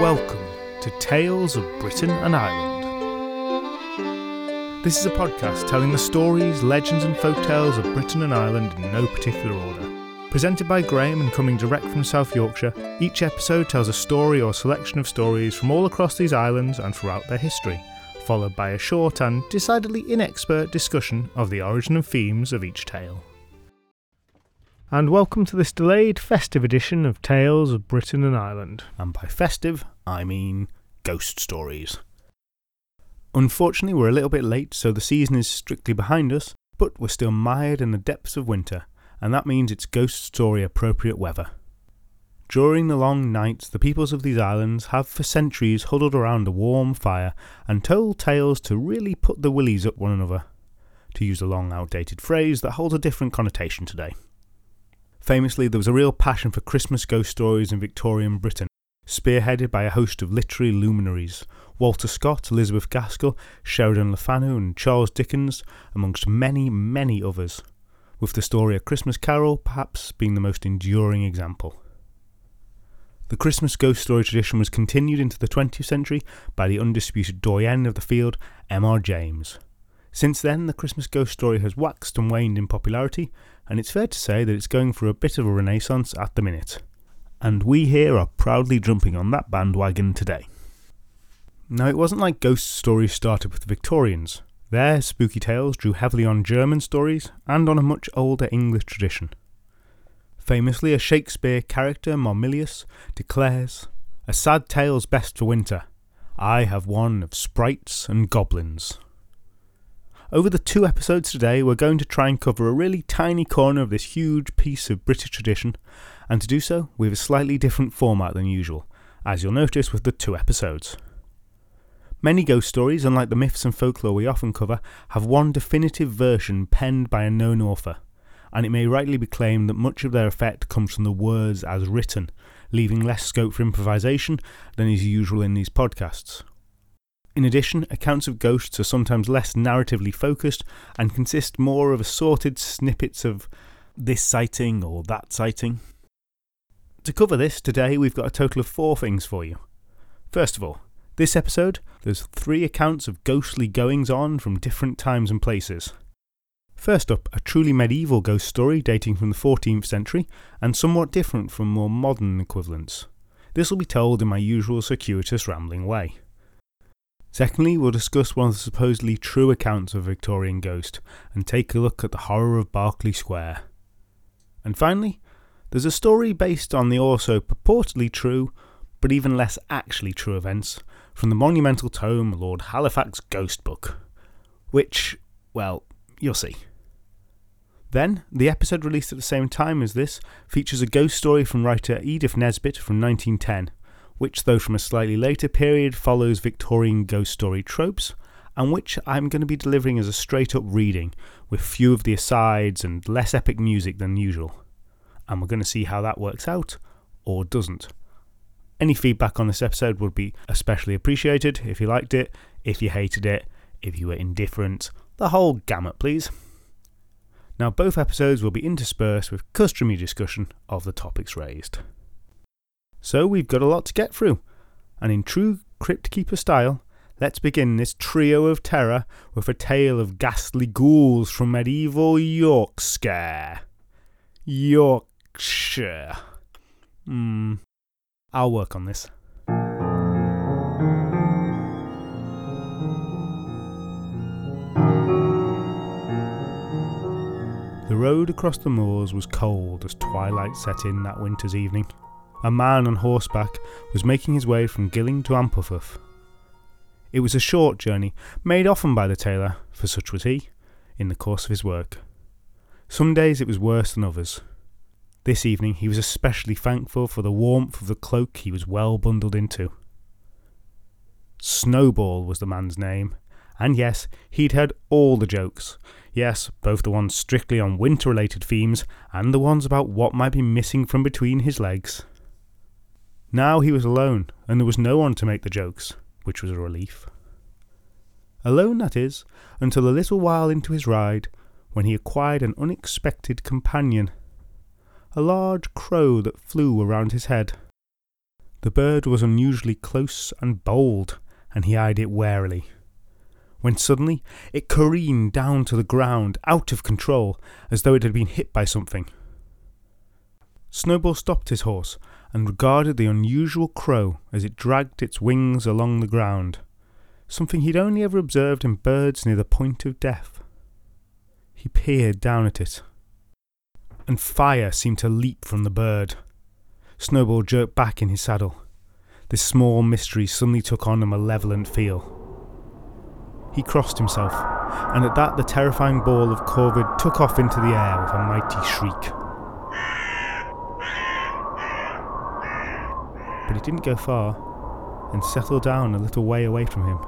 Welcome to Tales of Britain and Ireland. This is a podcast telling the stories, legends, and folktales of Britain and Ireland in no particular order. Presented by Graham and coming direct from South Yorkshire, each episode tells a story or selection of stories from all across these islands and throughout their history, followed by a short and decidedly inexpert discussion of the origin and themes of each tale. And welcome to this delayed festive edition of Tales of Britain and Ireland. And by festive, I mean ghost stories. Unfortunately, we're a little bit late, so the season is strictly behind us, but we're still mired in the depths of winter, and that means it's ghost story appropriate weather. During the long nights, the peoples of these islands have for centuries huddled around a warm fire and told tales to really put the willies up one another, to use a long outdated phrase that holds a different connotation today. Famously, there was a real passion for Christmas ghost stories in Victorian Britain, spearheaded by a host of literary luminaries Walter Scott, Elizabeth Gaskell, Sheridan Le Fanu, and Charles Dickens, amongst many, many others, with the story A Christmas Carol perhaps being the most enduring example. The Christmas ghost story tradition was continued into the 20th century by the undisputed doyen of the field, M.R. James. Since then, the Christmas ghost story has waxed and waned in popularity, and it's fair to say that it's going through a bit of a renaissance at the minute. And we here are proudly jumping on that bandwagon today. Now, it wasn't like ghost stories started with the Victorians. Their spooky tales drew heavily on German stories and on a much older English tradition. Famously, a Shakespeare character, Mamillius, declares, A sad tale's best for winter. I have one of sprites and goblins. Over the two episodes today, we're going to try and cover a really tiny corner of this huge piece of British tradition, and to do so, we have a slightly different format than usual, as you'll notice with the two episodes. Many ghost stories, unlike the myths and folklore we often cover, have one definitive version penned by a known author, and it may rightly be claimed that much of their effect comes from the words as written, leaving less scope for improvisation than is usual in these podcasts. In addition, accounts of ghosts are sometimes less narratively focused and consist more of assorted snippets of this sighting or that sighting. To cover this, today we've got a total of four things for you. First of all, this episode, there's three accounts of ghostly goings on from different times and places. First up, a truly medieval ghost story dating from the 14th century and somewhat different from more modern equivalents. This will be told in my usual circuitous rambling way. Secondly, we'll discuss one of the supposedly true accounts of a Victorian ghost and take a look at the horror of Berkeley Square. And finally, there's a story based on the also purportedly true, but even less actually true events from the monumental tome Lord Halifax Ghost Book, which, well, you'll see. Then, the episode released at the same time as this features a ghost story from writer Edith Nesbit from 1910 which, though from a slightly later period, follows Victorian ghost story tropes, and which I'm going to be delivering as a straight up reading, with few of the asides and less epic music than usual. And we're going to see how that works out, or doesn't. Any feedback on this episode would be especially appreciated if you liked it, if you hated it, if you were indifferent, the whole gamut, please. Now, both episodes will be interspersed with customary discussion of the topics raised. So we've got a lot to get through. And in true Crypt Keeper style, let's begin this trio of terror with a tale of ghastly ghouls from medieval Yorkshire. Yorkshire. Hmm. I'll work on this. The road across the moors was cold as twilight set in that winter's evening a man on horseback was making his way from Gilling to Ampleforth. It was a short journey, made often by the tailor, for such was he, in the course of his work. Some days it was worse than others. This evening he was especially thankful for the warmth of the cloak he was well bundled into. Snowball was the man's name, and yes, he'd heard all the jokes. Yes, both the ones strictly on winter related themes and the ones about what might be missing from between his legs. Now he was alone, and there was no one to make the jokes, which was a relief. Alone, that is, until a little while into his ride, when he acquired an unexpected companion. a large crow that flew around his head. The bird was unusually close and bold, and he eyed it warily. When suddenly it careened down to the ground, out of control, as though it had been hit by something. Snowball stopped his horse and regarded the unusual crow as it dragged its wings along the ground, something he'd only ever observed in birds near the point of death. He peered down at it, and fire seemed to leap from the bird. Snowball jerked back in his saddle. This small mystery suddenly took on a malevolent feel. He crossed himself, and at that the terrifying ball of corvid took off into the air with a mighty shriek. But it didn't go far, and settled down a little way away from him.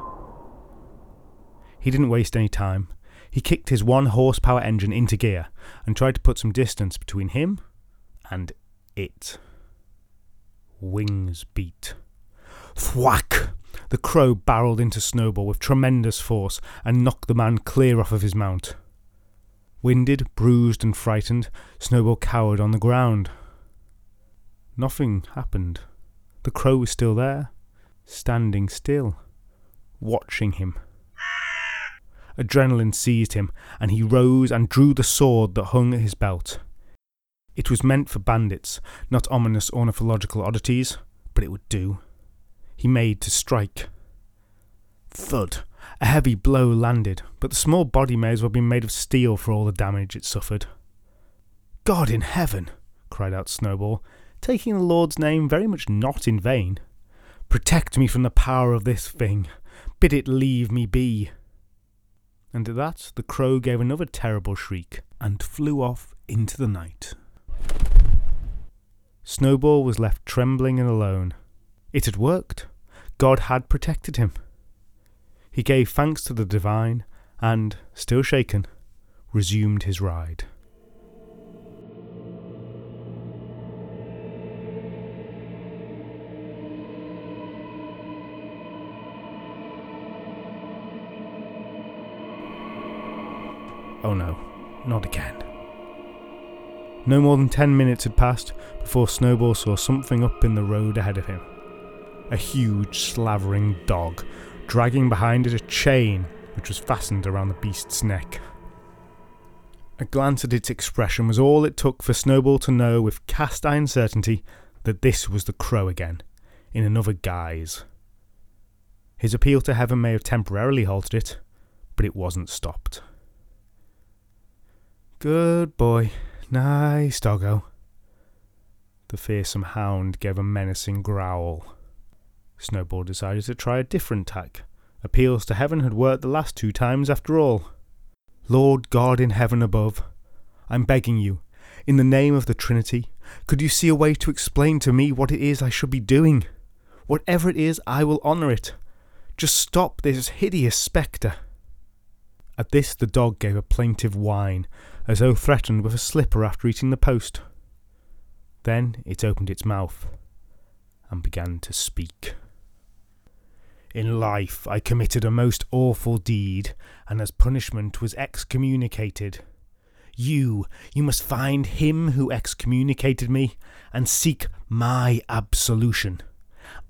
He didn't waste any time. He kicked his one horsepower engine into gear and tried to put some distance between him and it. Wings beat. Thwack! The crow barreled into Snowball with tremendous force and knocked the man clear off of his mount. Winded, bruised, and frightened, Snowball cowered on the ground. Nothing happened. The crow was still there, standing still, watching him. Adrenaline seized him, and he rose and drew the sword that hung at his belt. It was meant for bandits, not ominous ornithological oddities, but it would do. He made to strike. Thud! A heavy blow landed, but the small body may as well have been made of steel for all the damage it suffered. God in heaven! cried out Snowball, taking the Lord's name very much not in vain. Protect me from the power of this thing. Bid it leave me be. And at that the crow gave another terrible shriek and flew off into the night. Snowball was left trembling and alone. It had worked. God had protected him. He gave thanks to the divine and, still shaken, resumed his ride. Oh no, not again. No more than ten minutes had passed before Snowball saw something up in the road ahead of him a huge slavering dog, dragging behind it a chain which was fastened around the beast's neck. A glance at its expression was all it took for Snowball to know with cast iron certainty that this was the crow again, in another guise. His appeal to heaven may have temporarily halted it, but it wasn't stopped. Good boy. Nice doggo. The fearsome hound gave a menacing growl. Snowball decided to try a different tack. Appeals to heaven had worked the last two times after all. Lord God in heaven above, I'm begging you, in the name of the Trinity, could you see a way to explain to me what it is I should be doing? Whatever it is, I will honour it. Just stop this hideous spectre. At this, the dog gave a plaintive whine, as though threatened with a slipper after eating the post. Then it opened its mouth and began to speak. In life I committed a most awful deed, and as punishment was excommunicated. You, you must find him who excommunicated me, and seek my absolution.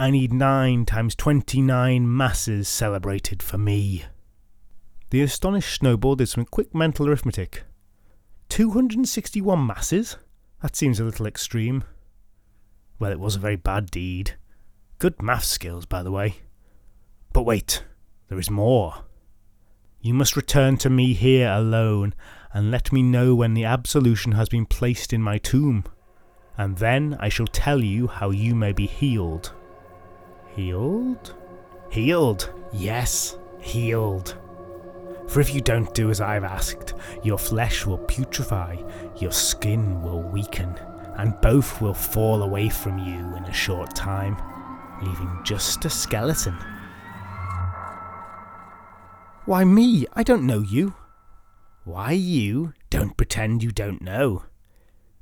I need nine times twenty nine masses celebrated for me. The astonished Snowball did some quick mental arithmetic. 261 masses? That seems a little extreme. Well, it was a very bad deed. Good math skills, by the way. But wait, there is more. You must return to me here alone, and let me know when the absolution has been placed in my tomb, and then I shall tell you how you may be healed. Healed? Healed! Yes, healed. For if you don't do as I've asked, your flesh will putrefy, your skin will weaken, and both will fall away from you in a short time, leaving just a skeleton. Why me? I don't know you. Why you? Don't pretend you don't know.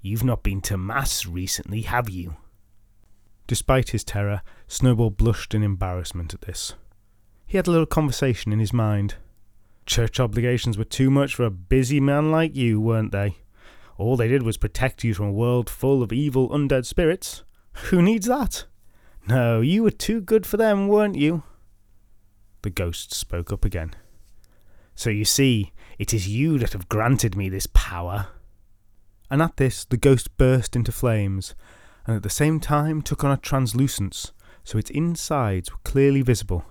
You've not been to Mass recently, have you? Despite his terror, Snowball blushed in embarrassment at this. He had a little conversation in his mind. Church obligations were too much for a busy man like you, weren't they? all they did was protect you from a world full of evil undead spirits. Who needs that? No, you were too good for them, weren't you? The ghost spoke up again. So you see, it is you that have granted me this power. And at this, the ghost burst into flames, and at the same time took on a translucence, so its insides were clearly visible.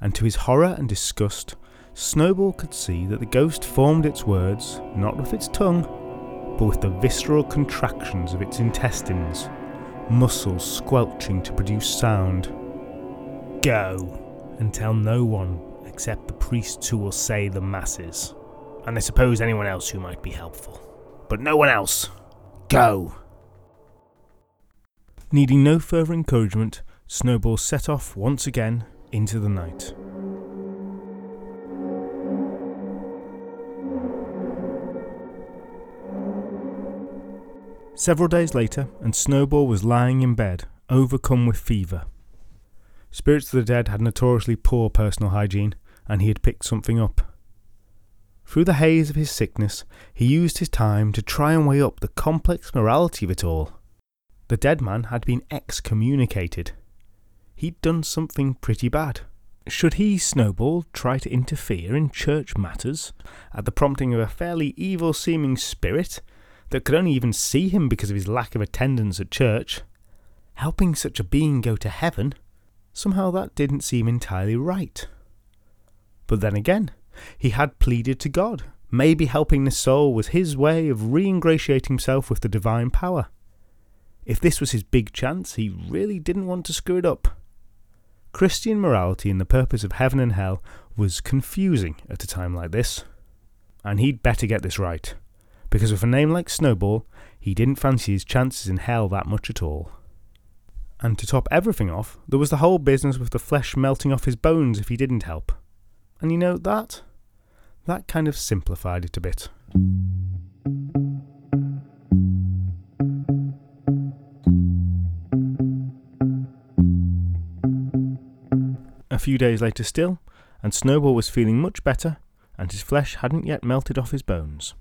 And to his horror and disgust, Snowball could see that the ghost formed its words not with its tongue, but with the visceral contractions of its intestines, muscles squelching to produce sound. Go and tell no one except the priests who will say the masses, and I suppose anyone else who might be helpful. But no one else. Go! Needing no further encouragement, Snowball set off once again into the night. Several days later, and Snowball was lying in bed, overcome with fever. Spirits of the Dead had notoriously poor personal hygiene, and he had picked something up. Through the haze of his sickness, he used his time to try and weigh up the complex morality of it all. The dead man had been excommunicated. He'd done something pretty bad. Should he, Snowball, try to interfere in church matters at the prompting of a fairly evil seeming spirit that could only even see him because of his lack of attendance at church? Helping such a being go to heaven? Somehow that didn't seem entirely right. But then again, he had pleaded to God. Maybe helping this soul was his way of re ingratiating himself with the divine power. If this was his big chance, he really didn't want to screw it up. Christian morality and the purpose of heaven and hell was confusing at a time like this. And he'd better get this right, because with a name like Snowball, he didn't fancy his chances in hell that much at all. And to top everything off, there was the whole business with the flesh melting off his bones if he didn't help. And you know that? That kind of simplified it a bit. A few days later still, and Snowball was feeling much better, and his flesh hadn't yet melted off his bones.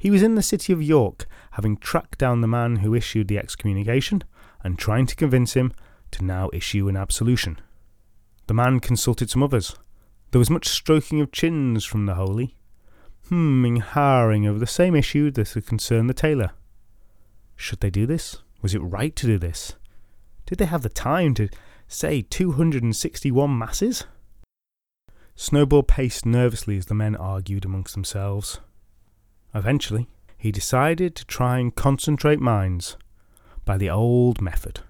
He was in the city of York, having tracked down the man who issued the excommunication, and trying to convince him to now issue an absolution. The man consulted some others, there was much stroking of chins from the holy, hmming, harring over the same issue that had concerned the tailor. Should they do this? Was it right to do this? Did they have the time to say 261 masses? Snowball paced nervously as the men argued amongst themselves. Eventually, he decided to try and concentrate minds by the old method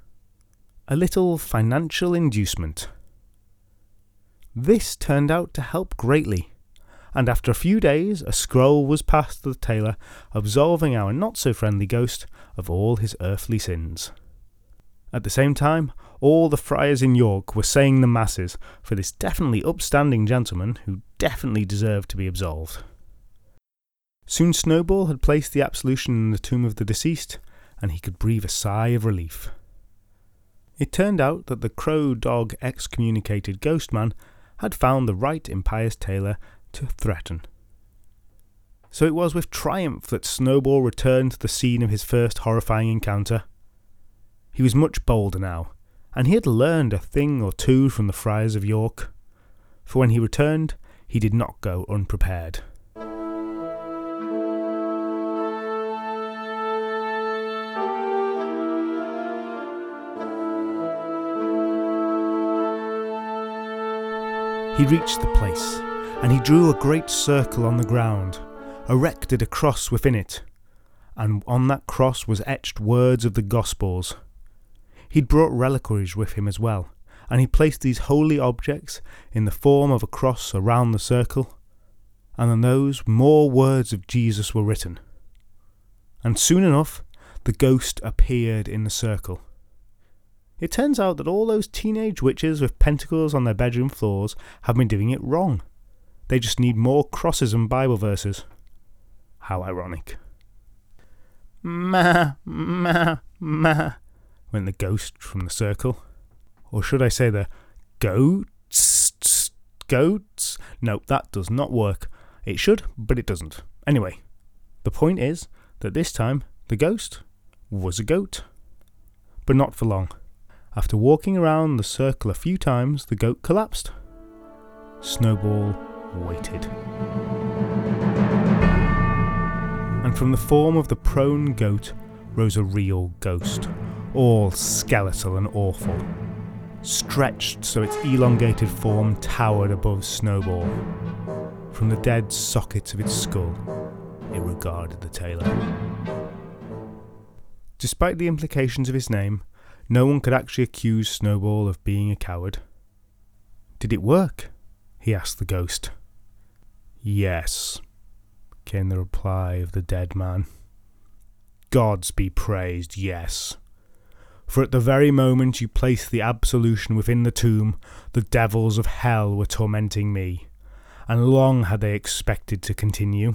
a little financial inducement. This turned out to help greatly, and after a few days a scroll was passed to the tailor absolving our not so friendly ghost of all his earthly sins. At the same time, all the friars in York were saying the masses for this definitely upstanding gentleman who definitely deserved to be absolved. Soon Snowball had placed the absolution in the tomb of the deceased, and he could breathe a sigh of relief. It turned out that the crow dog excommunicated ghost man had found the right impious tailor to threaten. So it was with triumph that Snowball returned to the scene of his first horrifying encounter. He was much bolder now, and he had learned a thing or two from the friars of York, for when he returned, he did not go unprepared. He reached the place, and he drew a great circle on the ground, erected a cross within it, and on that cross was etched words of the Gospels. He'd brought reliquaries with him as well, and he placed these holy objects in the form of a cross around the circle, and on those more words of Jesus were written. And soon enough, the ghost appeared in the circle. It turns out that all those teenage witches with pentacles on their bedroom floors have been doing it wrong. They just need more crosses and Bible verses. How ironic. Ma, ma, ma, went the ghost from the circle. Or should I say the goats? Goats? No, that does not work. It should, but it doesn't. Anyway, the point is that this time the ghost was a goat. But not for long. After walking around the circle a few times, the goat collapsed. Snowball waited. And from the form of the prone goat rose a real ghost, all skeletal and awful, stretched so its elongated form towered above Snowball. From the dead sockets of its skull, it regarded the tailor. Despite the implications of his name, no one could actually accuse Snowball of being a coward. Did it work? he asked the ghost. Yes, came the reply of the dead man. Gods be praised, yes. For at the very moment you placed the absolution within the tomb, the devils of hell were tormenting me, and long had they expected to continue.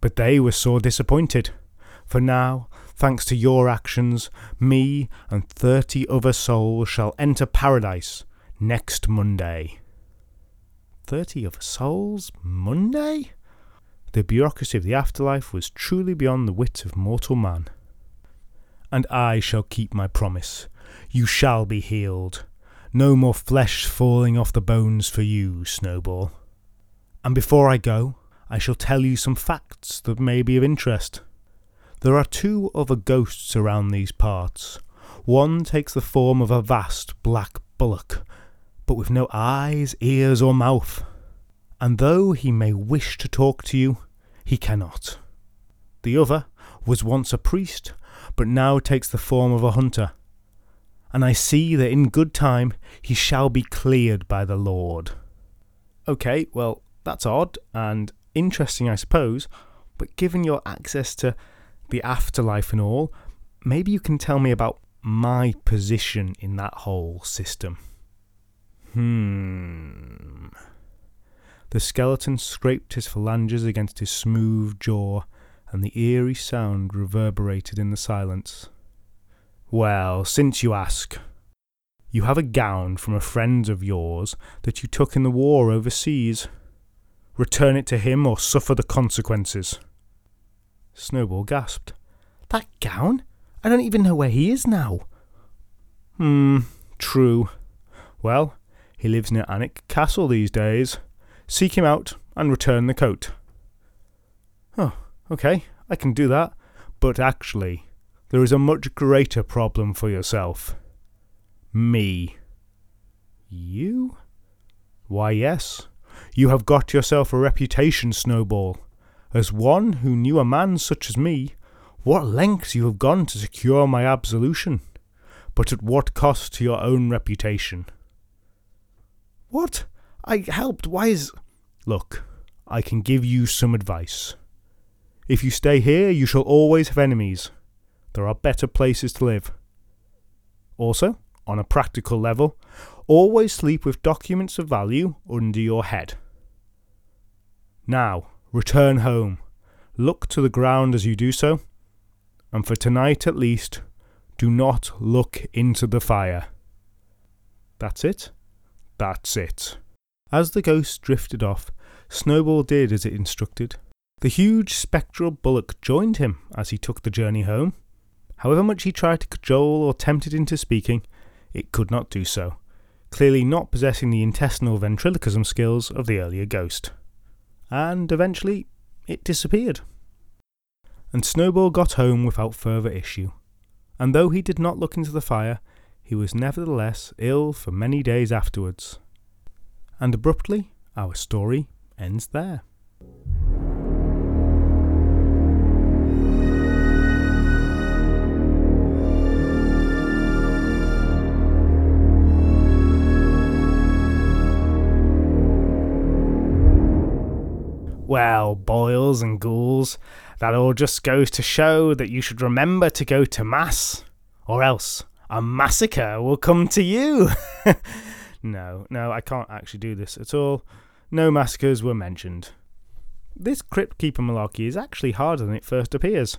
But they were sore disappointed, for now, thanks to your actions, me and thirty other souls shall enter paradise next Monday. Thirty other souls? Monday? The bureaucracy of the afterlife was truly beyond the wit of mortal man. And I shall keep my promise. You shall be healed. No more flesh falling off the bones for you, Snowball. And before I go, I shall tell you some facts that may be of interest. There are two other ghosts around these parts. One takes the form of a vast black bullock, but with no eyes, ears, or mouth and though he may wish to talk to you, he cannot. The other was once a priest, but now takes the form of a hunter. And I see that in good time he shall be cleared by the Lord. Okay, well, that's odd and interesting, I suppose, but given your access to the afterlife and all, maybe you can tell me about my position in that whole system. Hmm. The skeleton scraped his phalanges against his smooth jaw, and the eerie sound reverberated in the silence. Well, since you ask, you have a gown from a friend of yours that you took in the war overseas. Return it to him or suffer the consequences. Snowball gasped. That gown? I don't even know where he is now. Hmm, true. Well, he lives near Alnwick Castle these days. Seek him out and return the coat. Oh, okay, I can do that. But actually, there is a much greater problem for yourself. Me. You? Why, yes. You have got yourself a reputation, Snowball. As one who knew a man such as me, what lengths you have gone to secure my absolution. But at what cost to your own reputation? What? I helped. Why is. Look, I can give you some advice. If you stay here, you shall always have enemies. There are better places to live. Also, on a practical level, always sleep with documents of value under your head. Now, return home. Look to the ground as you do so. And for tonight at least, do not look into the fire. That's it. That's it. As the ghost drifted off, Snowball did as it instructed. The huge spectral bullock joined him as he took the journey home. However much he tried to cajole or tempt it into speaking, it could not do so, clearly not possessing the intestinal ventriloquism skills of the earlier ghost. And eventually, it disappeared. And Snowball got home without further issue. And though he did not look into the fire, he was nevertheless ill for many days afterwards. And abruptly, our story ends there. Well, boils and ghouls, that all just goes to show that you should remember to go to Mass, or else a massacre will come to you. No, no, I can't actually do this at all. No massacres were mentioned. This Crypt Keeper malarkey is actually harder than it first appears.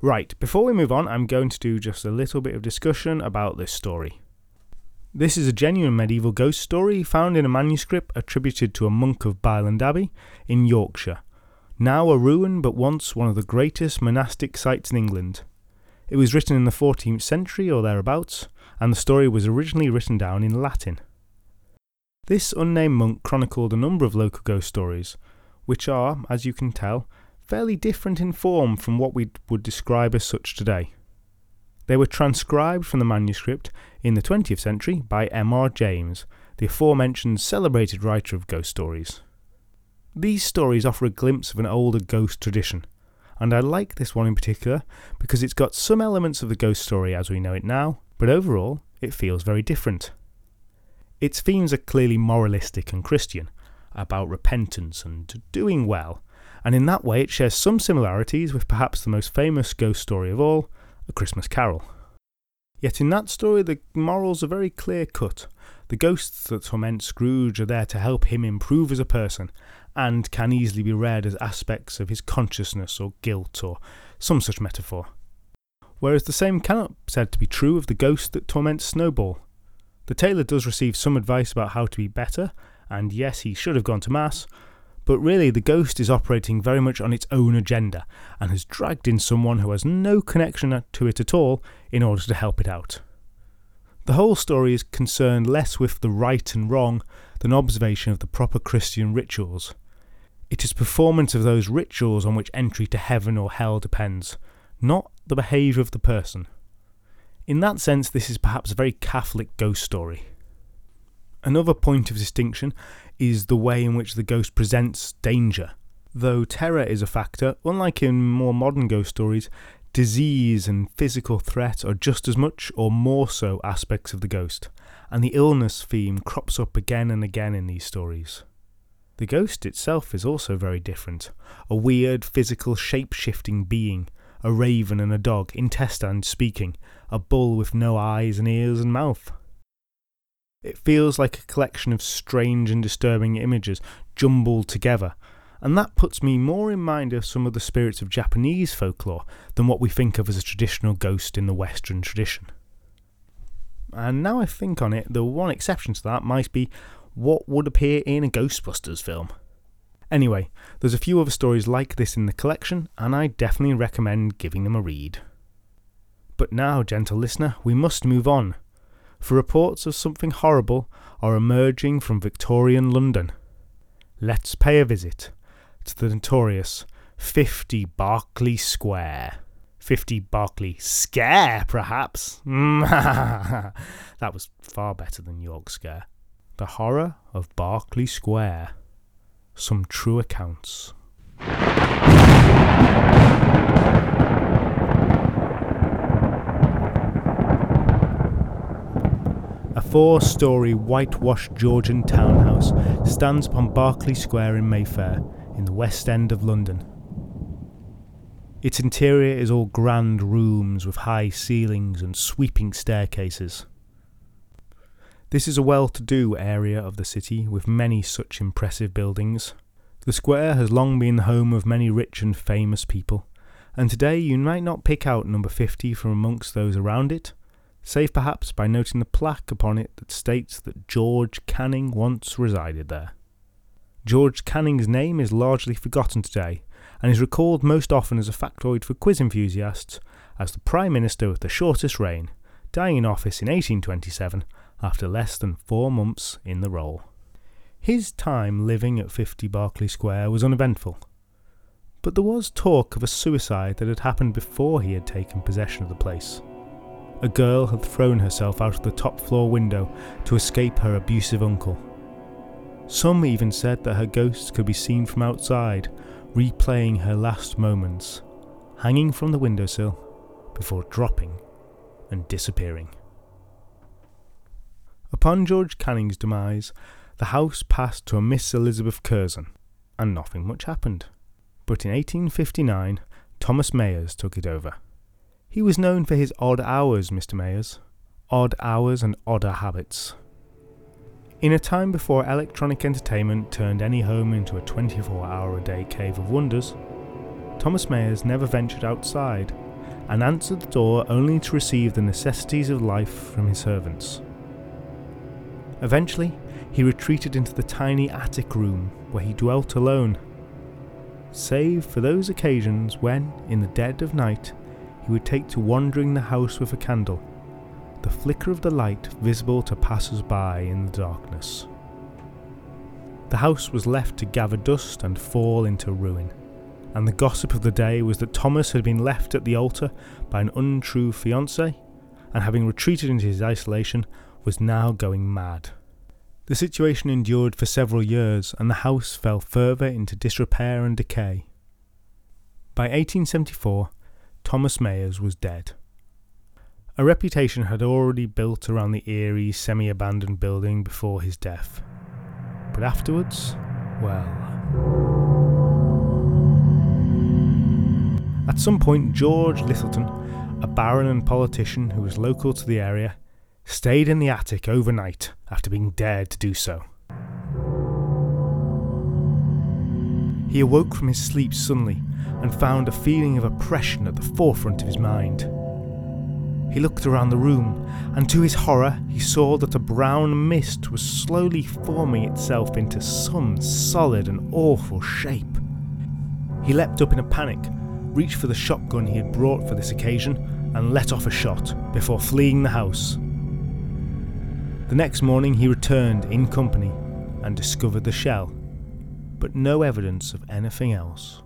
Right, before we move on, I'm going to do just a little bit of discussion about this story. This is a genuine medieval ghost story found in a manuscript attributed to a monk of Byland Abbey in Yorkshire, Now a ruin, but once one of the greatest monastic sites in England. It was written in the 14th century or thereabouts, and the story was originally written down in Latin. This unnamed monk chronicled a number of local ghost stories, which are, as you can tell, fairly different in form from what we would describe as such today. They were transcribed from the manuscript in the 20th century by M.R. James, the aforementioned celebrated writer of ghost stories. These stories offer a glimpse of an older ghost tradition, and I like this one in particular because it's got some elements of the ghost story as we know it now, but overall it feels very different. Its themes are clearly moralistic and Christian, about repentance and doing well, and in that way it shares some similarities with perhaps the most famous ghost story of all, a Christmas Carol. Yet in that story, the morals are very clear cut. The ghosts that torment Scrooge are there to help him improve as a person, and can easily be read as aspects of his consciousness or guilt or some such metaphor. Whereas the same cannot be said to be true of the ghost that torments Snowball. The tailor does receive some advice about how to be better, and yes, he should have gone to Mass, but really, the ghost is operating very much on its own agenda and has dragged in someone who has no connection to it at all in order to help it out. The whole story is concerned less with the right and wrong than observation of the proper Christian rituals. It is performance of those rituals on which entry to heaven or hell depends, not the behaviour of the person. In that sense, this is perhaps a very Catholic ghost story. Another point of distinction is the way in which the ghost presents danger. Though terror is a factor, unlike in more modern ghost stories, disease and physical threat are just as much or more so aspects of the ghost, and the illness theme crops up again and again in these stories. The ghost itself is also very different a weird, physical, shape shifting being, a raven and a dog, intestine speaking, a bull with no eyes and ears and mouth. It feels like a collection of strange and disturbing images jumbled together, and that puts me more in mind of some of the spirits of Japanese folklore than what we think of as a traditional ghost in the Western tradition. And now I think on it, the one exception to that might be what would appear in a Ghostbusters film. Anyway, there's a few other stories like this in the collection, and I definitely recommend giving them a read. But now, gentle listener, we must move on for reports of something horrible are emerging from Victorian London. Let's pay a visit to the notorious 50 Berkeley Square. 50 Berkeley Scare, perhaps? that was far better than York Scare. The horror of Berkeley Square. Some true accounts. Four story whitewashed Georgian townhouse stands upon Berkeley Square in Mayfair, in the West End of London. Its interior is all grand rooms with high ceilings and sweeping staircases. This is a well to do area of the city with many such impressive buildings. The square has long been the home of many rich and famous people, and today you might not pick out number 50 from amongst those around it, save perhaps by noting the plaque upon it that states that George Canning once resided there. George Canning's name is largely forgotten today, and is recalled most often as a factoid for quiz enthusiasts as the Prime Minister with the shortest reign, dying in office in 1827 after less than four months in the role. His time living at 50 Berkeley Square was uneventful, but there was talk of a suicide that had happened before he had taken possession of the place a girl had thrown herself out of the top floor window to escape her abusive uncle. Some even said that her ghost could be seen from outside, replaying her last moments, hanging from the windowsill before dropping and disappearing. Upon George Canning's demise, the house passed to a Miss Elizabeth Curzon, and nothing much happened. But in 1859, Thomas Myers took it over. He was known for his odd hours, Mr. Myers. Odd hours and odder habits. In a time before electronic entertainment turned any home into a 24 hour a day cave of wonders, Thomas Myers never ventured outside and answered the door only to receive the necessities of life from his servants. Eventually, he retreated into the tiny attic room where he dwelt alone. save for those occasions when, in the dead of night, he would take to wandering the house with a candle, the flicker of the light visible to passers by in the darkness. The house was left to gather dust and fall into ruin, and the gossip of the day was that Thomas had been left at the altar by an untrue fiancée, and having retreated into his isolation, was now going mad. The situation endured for several years, and the house fell further into disrepair and decay. By 1874, Thomas Myers was dead. A reputation had already built around the eerie, semi abandoned building before his death. But afterwards, well. At some point, George Lyttelton, a baron and politician who was local to the area, stayed in the attic overnight after being dared to do so. He awoke from his sleep suddenly and found a feeling of oppression at the forefront of his mind. He looked around the room, and to his horror, he saw that a brown mist was slowly forming itself into some solid and awful shape. He leapt up in a panic, reached for the shotgun he had brought for this occasion, and let off a shot before fleeing the house. The next morning, he returned in company and discovered the shell, but no evidence of anything else.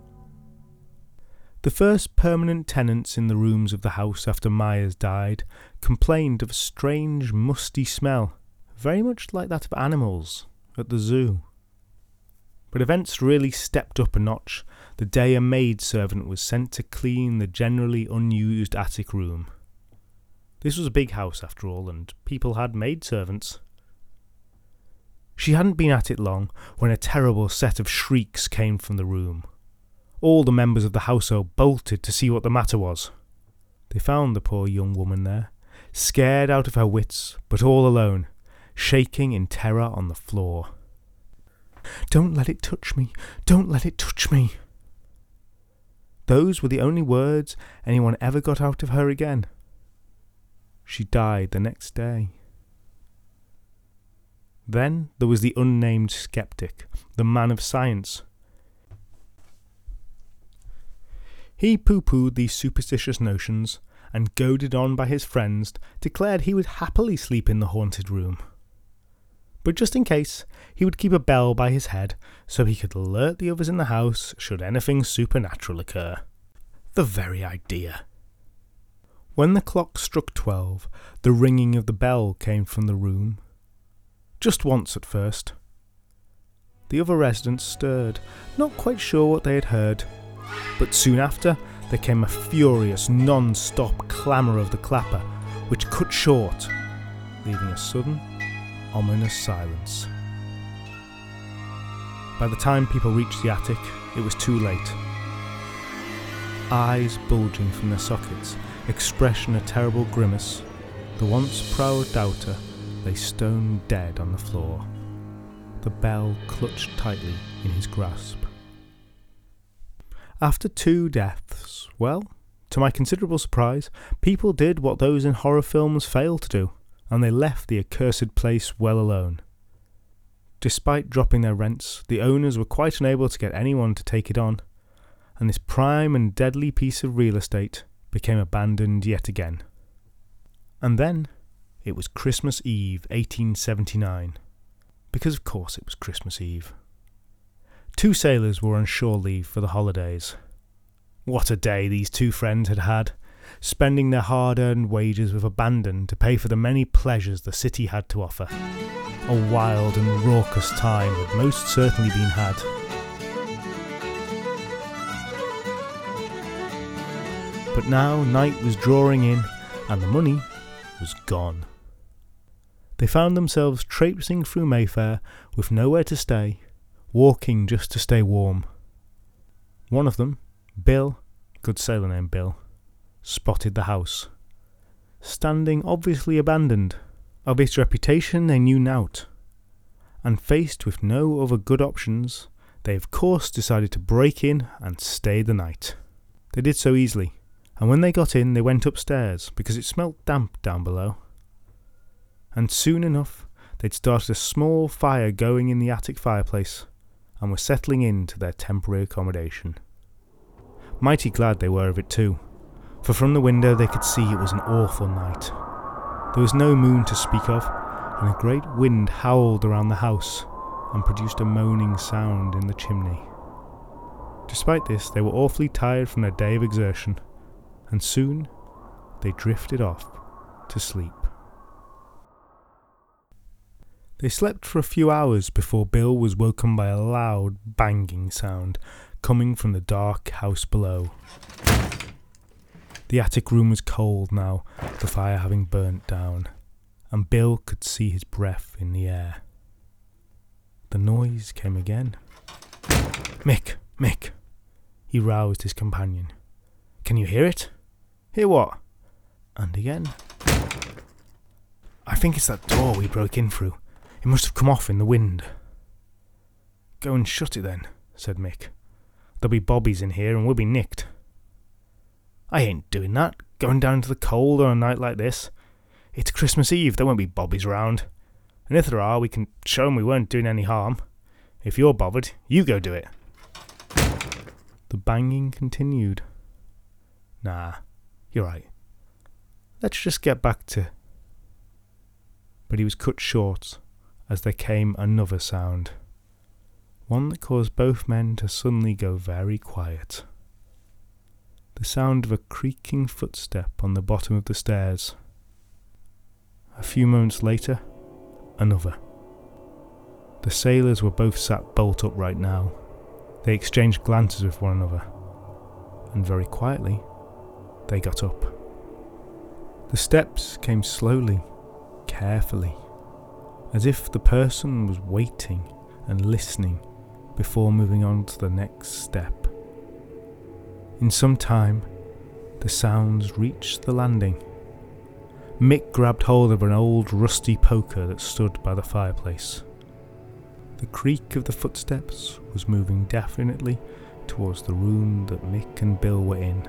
The first permanent tenants in the rooms of the house after Myers died complained of a strange musty smell, very much like that of animals at the zoo. But events really stepped up a notch the day a maid servant was sent to clean the generally unused attic room. This was a big house after all, and people had maid servants. She hadn't been at it long when a terrible set of shrieks came from the room. All the members of the household bolted to see what the matter was. They found the poor young woman there, scared out of her wits, but all alone, shaking in terror on the floor. Don't let it touch me! Don't let it touch me! Those were the only words anyone ever got out of her again. She died the next day. Then there was the unnamed skeptic, the man of science, He pooh poohed these superstitious notions, and goaded on by his friends, declared he would happily sleep in the haunted room. But just in case, he would keep a bell by his head so he could alert the others in the house should anything supernatural occur. The very idea. When the clock struck twelve, the ringing of the bell came from the room. Just once at first. The other residents stirred, not quite sure what they had heard, but soon after, there came a furious, non stop clamour of the clapper, which cut short, leaving a sudden, ominous silence. By the time people reached the attic, it was too late. Eyes bulging from their sockets, expression a terrible grimace, the once proud doubter lay stone dead on the floor, the bell clutched tightly in his grasp. After two deaths, well, to my considerable surprise, people did what those in horror films fail to do, and they left the accursed place well alone. Despite dropping their rents, the owners were quite unable to get anyone to take it on, and this prime and deadly piece of real estate became abandoned yet again. And then it was Christmas Eve, 1879. Because, of course, it was Christmas Eve. Two sailors were on shore leave for the holidays. What a day these two friends had had, spending their hard earned wages with abandon to pay for the many pleasures the city had to offer. A wild and raucous time had most certainly been had. But now night was drawing in, and the money was gone. They found themselves traipsing through Mayfair with nowhere to stay walking just to stay warm. One of them, Bill, good sailor name Bill, spotted the house. Standing obviously abandoned, of its reputation they knew nought, and faced with no other good options, they of course decided to break in and stay the night. They did so easily, and when they got in, they went upstairs because it smelt damp down below. And soon enough, they'd started a small fire going in the attic fireplace and were settling into their temporary accommodation. Mighty glad they were of it too, for from the window they could see it was an awful night. There was no moon to speak of, and a great wind howled around the house and produced a moaning sound in the chimney. Despite this, they were awfully tired from their day of exertion, and soon they drifted off to sleep. They slept for a few hours before Bill was woken by a loud banging sound coming from the dark house below. The attic room was cold now, the fire having burnt down, and Bill could see his breath in the air. The noise came again. Mick, Mick! He roused his companion. Can you hear it? Hear what? And again. I think it's that door we broke in through. It must have come off in the wind. Go and shut it then, said Mick. There'll be bobbies in here and we'll be nicked. I ain't doing that, going down into the cold on a night like this. It's Christmas Eve, there won't be bobbies round. And if there are, we can show 'em we weren't doing any harm. If you're bothered, you go do it. The banging continued. Nah, you're right. Let's just get back to. But he was cut short as there came another sound, one that caused both men to suddenly go very quiet. The sound of a creaking footstep on the bottom of the stairs. A few moments later, another. The sailors were both sat bolt upright now. They exchanged glances with one another, and very quietly, they got up. The steps came slowly, carefully as if the person was waiting and listening before moving on to the next step. In some time, the sounds reached the landing. Mick grabbed hold of an old rusty poker that stood by the fireplace. The creak of the footsteps was moving definitely towards the room that Mick and Bill were in.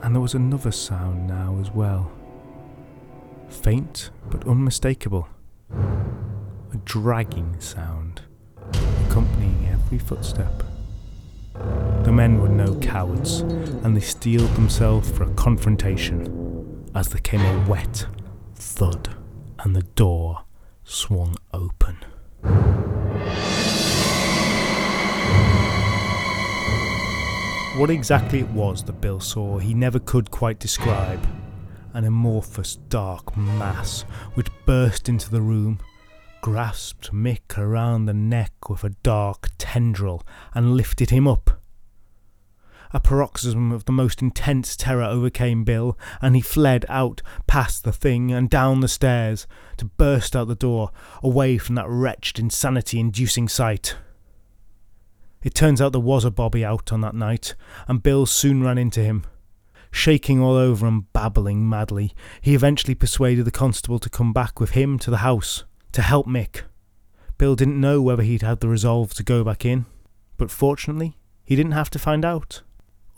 And there was another sound now as well faint but unmistakable, a dragging sound accompanying every footstep. The men were no cowards, and they steeled themselves for a confrontation as there came a wet thud and the door swung open. What exactly it was that Bill saw, he never could quite describe an amorphous dark mass which burst into the room, grasped Mick around the neck with a dark tendril, and lifted him up. A paroxysm of the most intense terror overcame Bill, and he fled out past the thing and down the stairs to burst out the door, away from that wretched insanity inducing sight. It turns out there was a bobby out on that night, and Bill soon ran into him. Shaking all over and babbling madly, he eventually persuaded the constable to come back with him to the house to help Mick. Bill didn't know whether he'd had the resolve to go back in, but fortunately, he didn't have to find out.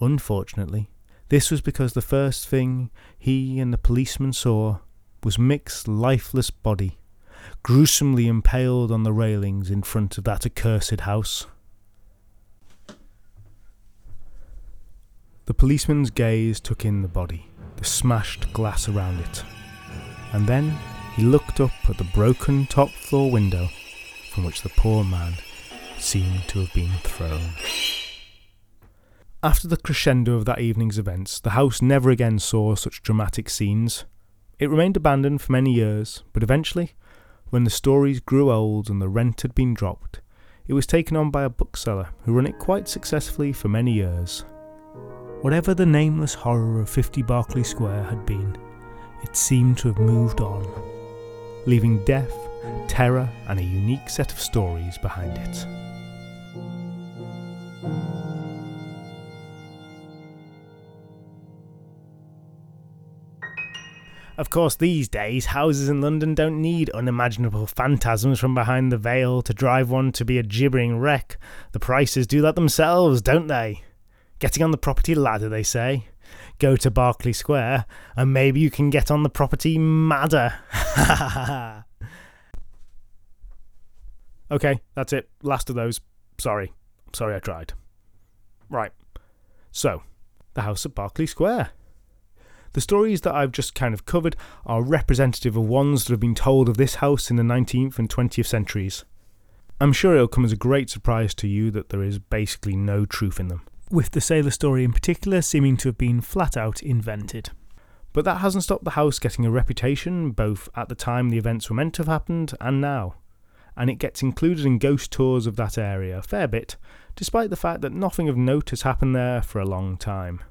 Unfortunately, this was because the first thing he and the policeman saw was Mick's lifeless body, gruesomely impaled on the railings in front of that accursed house. The policeman's gaze took in the body, the smashed glass around it, and then he looked up at the broken top floor window from which the poor man seemed to have been thrown. After the crescendo of that evening's events, the house never again saw such dramatic scenes. It remained abandoned for many years, but eventually, when the stories grew old and the rent had been dropped, it was taken on by a bookseller who ran it quite successfully for many years. Whatever the nameless horror of 50 Berkeley Square had been, it seemed to have moved on, leaving death, terror, and a unique set of stories behind it. Of course, these days, houses in London don't need unimaginable phantasms from behind the veil to drive one to be a gibbering wreck. The prices do that themselves, don't they? Getting on the property ladder, they say. Go to Berkeley Square, and maybe you can get on the property madder. Okay, that's it. Last of those. Sorry. Sorry I tried. Right. So, the house at Berkeley Square. The stories that I've just kind of covered are representative of ones that have been told of this house in the 19th and 20th centuries. I'm sure it'll come as a great surprise to you that there is basically no truth in them, with the sailor story in particular seeming to have been flat out invented. But that hasn't stopped the house getting a reputation, both at the time the events were meant to have happened and now. And it gets included in ghost tours of that area a fair bit, despite the fact that nothing of note has happened there for a long time.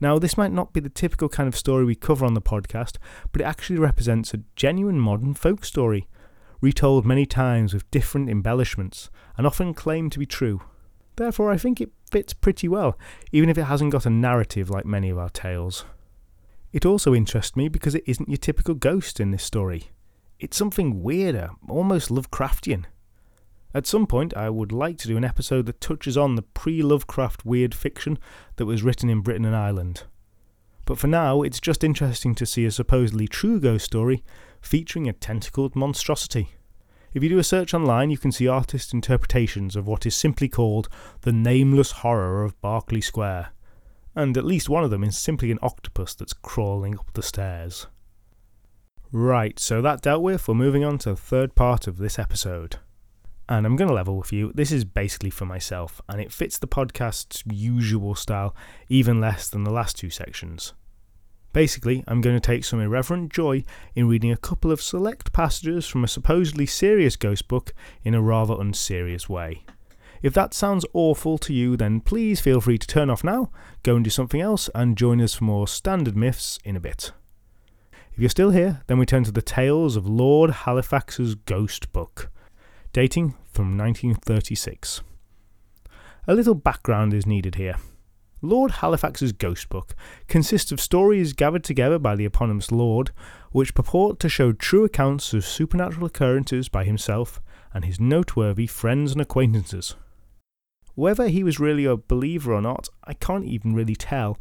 Now, this might not be the typical kind of story we cover on the podcast, but it actually represents a genuine modern folk story, retold many times with different embellishments, and often claimed to be true. Therefore, I think it fits pretty well, even if it hasn't got a narrative like many of our tales. It also interests me because it isn't your typical ghost in this story. It's something weirder, almost Lovecraftian. At some point, I would like to do an episode that touches on the pre Lovecraft weird fiction that was written in Britain and Ireland. But for now, it's just interesting to see a supposedly true ghost story featuring a tentacled monstrosity. If you do a search online, you can see artist interpretations of what is simply called the nameless horror of Berkeley Square, and at least one of them is simply an octopus that's crawling up the stairs. Right, so that dealt with, we're moving on to the third part of this episode. And I'm going to level with you. This is basically for myself, and it fits the podcast's usual style even less than the last two sections. Basically, I'm going to take some irreverent joy in reading a couple of select passages from a supposedly serious ghost book in a rather unserious way. If that sounds awful to you, then please feel free to turn off now, go and do something else, and join us for more standard myths in a bit. If you're still here, then we turn to the tales of Lord Halifax's Ghost Book dating from 1936. A little background is needed here. Lord Halifax's Ghost Book consists of stories gathered together by the eponymous Lord, which purport to show true accounts of supernatural occurrences by himself and his noteworthy friends and acquaintances. Whether he was really a believer or not, I can't even really tell,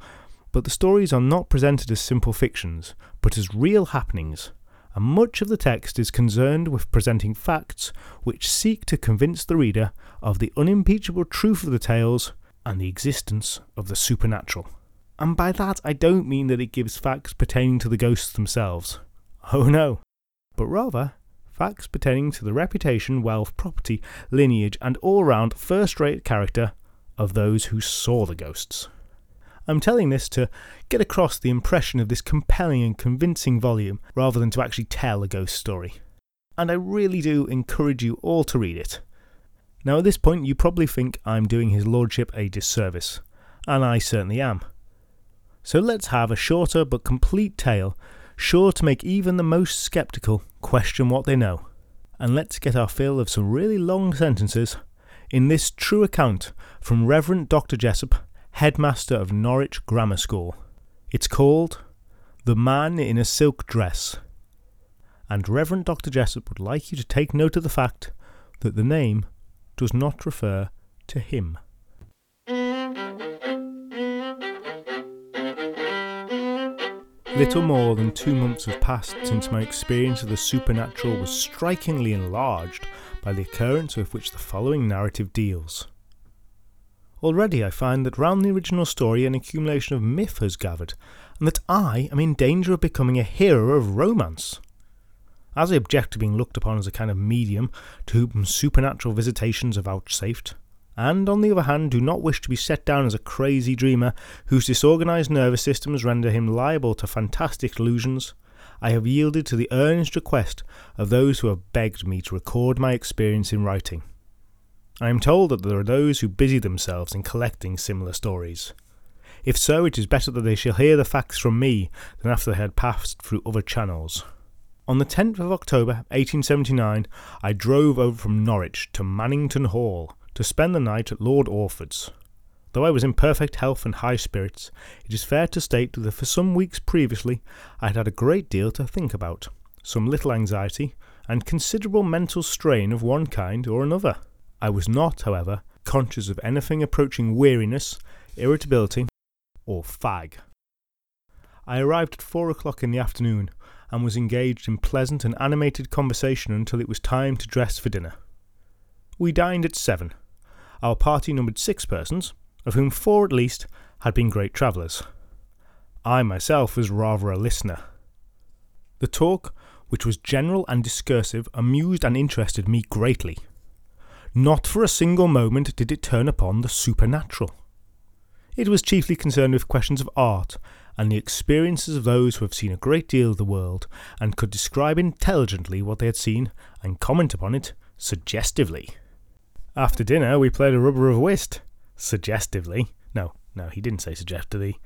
but the stories are not presented as simple fictions, but as real happenings, and much of the text is concerned with presenting facts which seek to convince the reader of the unimpeachable truth of the tales and the existence of the supernatural. And by that, I don't mean that it gives facts pertaining to the ghosts themselves. Oh no. But rather, facts pertaining to the reputation, wealth, property, lineage, and all round first rate character of those who saw the ghosts. I'm telling this to get across the impression of this compelling and convincing volume rather than to actually tell a ghost story. And I really do encourage you all to read it. Now, at this point, you probably think I'm doing His Lordship a disservice, and I certainly am. So let's have a shorter but complete tale, sure to make even the most sceptical question what they know. And let's get our fill of some really long sentences in this true account from Reverend Dr. Jessopp headmaster of Norwich Grammar School. It's called The Man in a Silk Dress. And Reverend Dr. Jessopp would like you to take note of the fact that the name does not refer to him. Little more than two months have passed since my experience of the supernatural was strikingly enlarged by the occurrence with which the following narrative deals. Already I find that round the original story an accumulation of myth has gathered, and that I am in danger of becoming a hero of romance. As I object to being looked upon as a kind of medium to whom supernatural visitations are vouchsafed, and on the other hand do not wish to be set down as a crazy dreamer whose disorganized nervous systems render him liable to fantastic illusions, I have yielded to the earnest request of those who have begged me to record my experience in writing. I am told that there are those who busy themselves in collecting similar stories. If so, it is better that they shall hear the facts from me than after they had passed through other channels. On the 10th of October 1879, I drove over from Norwich to Mannington Hall to spend the night at Lord Orford's. Though I was in perfect health and high spirits, it is fair to state that for some weeks previously I had had a great deal to think about, some little anxiety, and considerable mental strain of one kind or another. I was not, however, conscious of anything approaching weariness, irritability, or fag. I arrived at four o'clock in the afternoon and was engaged in pleasant and animated conversation until it was time to dress for dinner. We dined at seven. Our party numbered six persons, of whom four at least had been great travellers. I myself was rather a listener. The talk, which was general and discursive, amused and interested me greatly. Not for a single moment did it turn upon the supernatural. It was chiefly concerned with questions of art and the experiences of those who have seen a great deal of the world and could describe intelligently what they had seen and comment upon it suggestively. After dinner, we played a rubber of whist. Suggestively. No, no, he didn't say suggestively.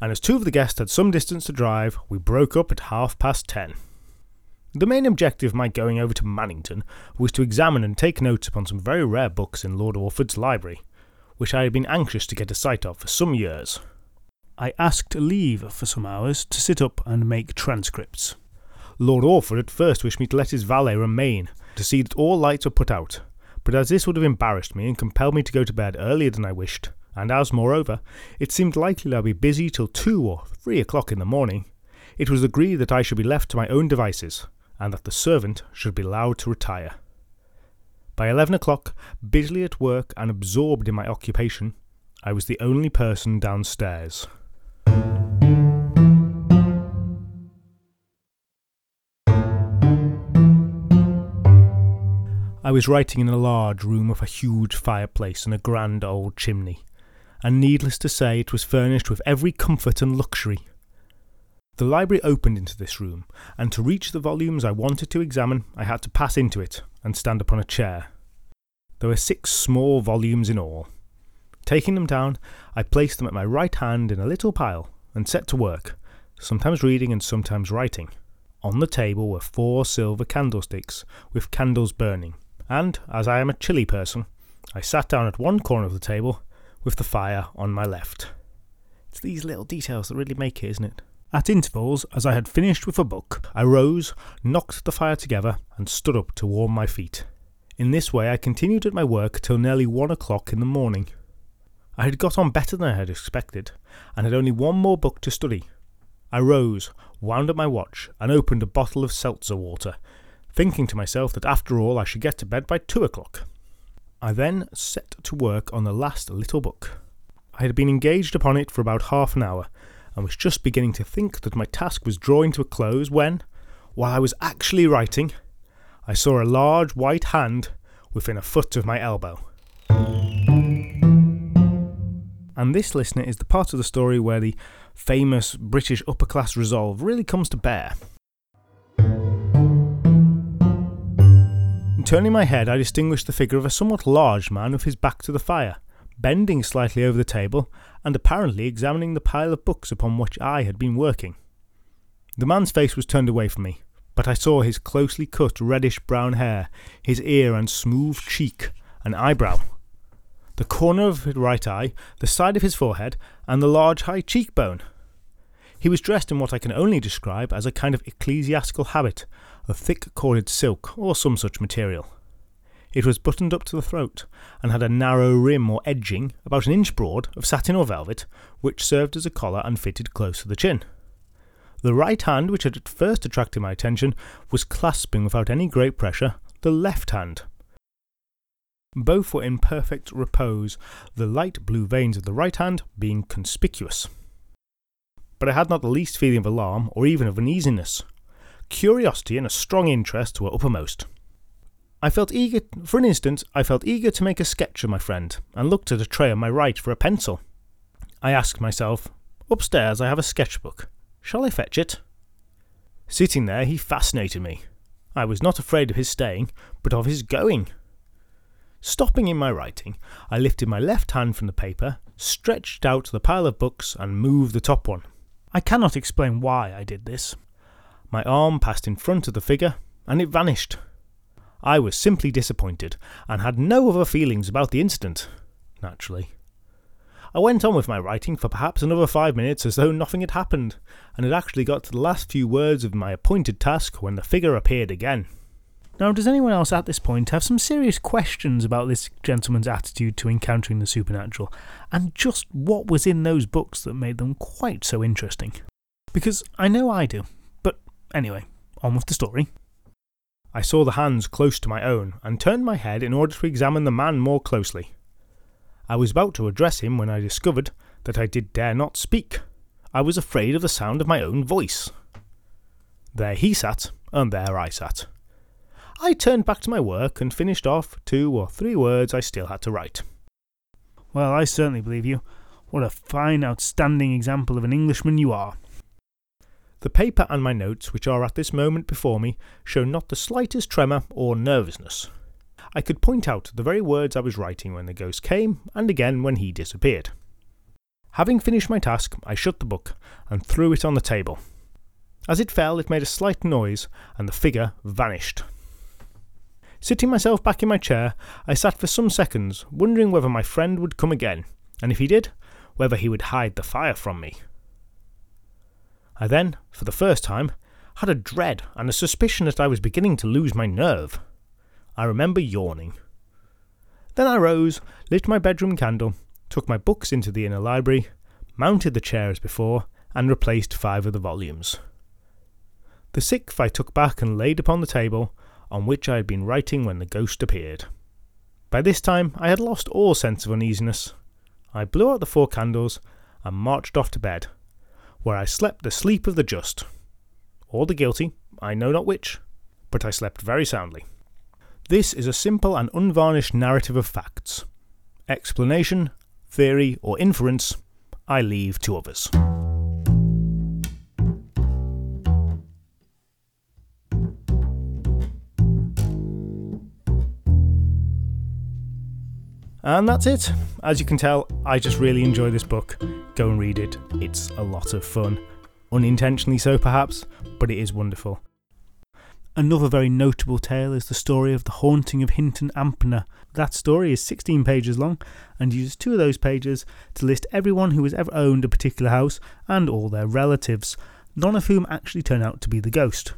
And as two of the guests had some distance to drive, we broke up at half past ten. The main objective of my going over to Mannington was to examine and take notes upon some very rare books in Lord Orford's library, which I had been anxious to get a sight of for some years. I asked leave for some hours to sit up and make transcripts. Lord Orford at first wished me to let his valet remain to see that all lights were put out, but as this would have embarrassed me and compelled me to go to bed earlier than I wished, and as, moreover, it seemed likely that I'd be busy till two or three o'clock in the morning, it was agreed that I should be left to my own devices, and that the servant should be allowed to retire. By eleven o'clock, busily at work and absorbed in my occupation, I was the only person downstairs. I was writing in a large room with a huge fireplace and a grand old chimney, and needless to say, it was furnished with every comfort and luxury. The library opened into this room, and to reach the volumes I wanted to examine, I had to pass into it and stand upon a chair. There were six small volumes in all. Taking them down, I placed them at my right hand in a little pile and set to work, sometimes reading and sometimes writing. On the table were four silver candlesticks with candles burning, and, as I am a chilly person, I sat down at one corner of the table with the fire on my left. It's these little details that really make it, isn't it? At intervals, as I had finished with a book, I rose, knocked the fire together, and stood up to warm my feet. In this way, I continued at my work till nearly one o'clock in the morning. I had got on better than I had expected, and had only one more book to study. I rose, wound up my watch, and opened a bottle of seltzer water, thinking to myself that after all I should get to bed by two o'clock. I then set to work on the last little book. I had been engaged upon it for about half an hour, and was just beginning to think that my task was drawing to a close when, while I was actually writing, I saw a large white hand within a foot of my elbow. And this, listener, is the part of the story where the famous British upper class resolve really comes to bear. Turning my head, I distinguished the figure of a somewhat large man with his back to the fire, bending slightly over the table, and apparently examining the pile of books upon which I had been working. The man's face was turned away from me, but I saw his closely cut reddish brown hair, his ear and smooth cheek and eyebrow, the corner of his right eye, the side of his forehead, and the large high cheekbone. He was dressed in what I can only describe as a kind of ecclesiastical habit of thick corded silk or some such material. It was buttoned up to the throat, and had a narrow rim or edging, about an inch broad, of satin or velvet, which served as a collar and fitted close to the chin. The right hand, which had at first attracted my attention, was clasping without any great pressure the left hand. Both were in perfect repose, the light blue veins of the right hand being conspicuous. But I had not the least feeling of alarm or even of uneasiness. Curiosity and a strong interest were uppermost. I felt eager, for an instant, I felt eager to make a sketch of my friend, and looked at a tray on my right for a pencil. I asked myself, Upstairs I have a sketchbook. Shall I fetch it? Sitting there, he fascinated me. I was not afraid of his staying, but of his going. Stopping in my writing, I lifted my left hand from the paper, stretched out the pile of books, and moved the top one. I cannot explain why I did this. My arm passed in front of the figure, and it vanished. I was simply disappointed, and had no other feelings about the incident, naturally. I went on with my writing for perhaps another five minutes as though nothing had happened, and had actually got to the last few words of my appointed task when the figure appeared again. Now, does anyone else at this point have some serious questions about this gentleman's attitude to encountering the supernatural, and just what was in those books that made them quite so interesting? Because I know I do. Anyway, on with the story. I saw the hands close to my own and turned my head in order to examine the man more closely. I was about to address him when I discovered that I did dare not speak. I was afraid of the sound of my own voice. There he sat, and there I sat. I turned back to my work and finished off two or three words I still had to write. Well, I certainly believe you. What a fine, outstanding example of an Englishman you are. The paper and my notes, which are at this moment before me, show not the slightest tremor or nervousness. I could point out the very words I was writing when the ghost came, and again when he disappeared. Having finished my task, I shut the book and threw it on the table. As it fell, it made a slight noise, and the figure vanished. Sitting myself back in my chair, I sat for some seconds, wondering whether my friend would come again, and if he did, whether he would hide the fire from me. I then, for the first time, had a dread and a suspicion that I was beginning to lose my nerve. I remember yawning. Then I rose, lit my bedroom candle, took my books into the inner library, mounted the chair as before, and replaced five of the volumes. The sixth I took back and laid upon the table, on which I had been writing when the ghost appeared. By this time I had lost all sense of uneasiness. I blew out the four candles and marched off to bed, where I slept the sleep of the just. Or the guilty, I know not which, but I slept very soundly. This is a simple and unvarnished narrative of facts. Explanation, theory, or inference, I leave to others. And that's it. As you can tell, I just really enjoy this book. Go and read it, it's a lot of fun. Unintentionally so, perhaps, but it is wonderful. Another very notable tale is the story of the haunting of Hinton Ampner. That story is 16 pages long and uses two of those pages to list everyone who has ever owned a particular house and all their relatives, none of whom actually turn out to be the ghost.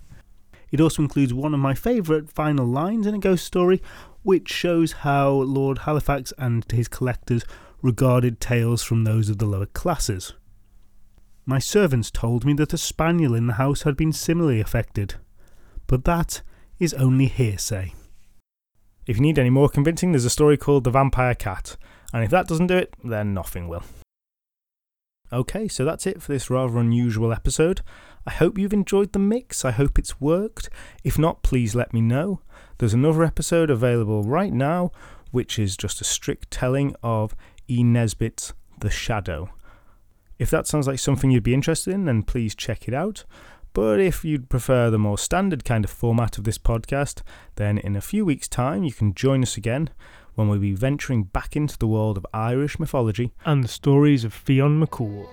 It also includes one of my favourite final lines in a ghost story, which shows how Lord Halifax and his collectors regarded tales from those of the lower classes. My servants told me that a spaniel in the house had been similarly affected, but that is only hearsay. If you need any more convincing, there's a story called The Vampire Cat, and if that doesn't do it, then nothing will. Okay, so that's it for this rather unusual episode. I hope you've enjoyed the mix. I hope it's worked. If not, please let me know. There's another episode available right now, which is just a strict telling of E. Nesbit's The Shadow. If that sounds like something you'd be interested in, then please check it out. But if you'd prefer the more standard kind of format of this podcast, then in a few weeks' time you can join us again when we'll be venturing back into the world of Irish mythology and the stories of Fionn McCool.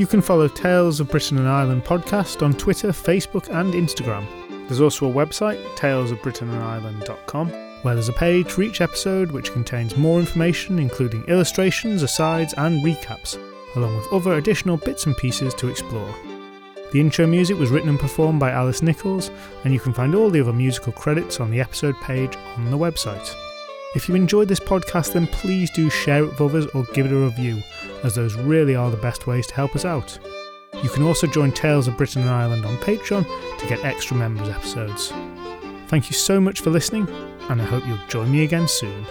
You can follow Tales of Britain and Ireland podcast on Twitter, Facebook, and Instagram. There's also a website, talesofbritainandireland.com, where there's a page for each episode which contains more information, including illustrations, asides, and recaps, along with other additional bits and pieces to explore. The intro music was written and performed by Alice Nichols, and you can find all the other musical credits on the episode page on the website. If you enjoyed this podcast, then please do share it with others or give it a review, as those really are the best ways to help us out. You can also join Tales of Britain and Ireland on Patreon to get extra members episodes. Thank you so much for listening, and I hope you'll join me again soon.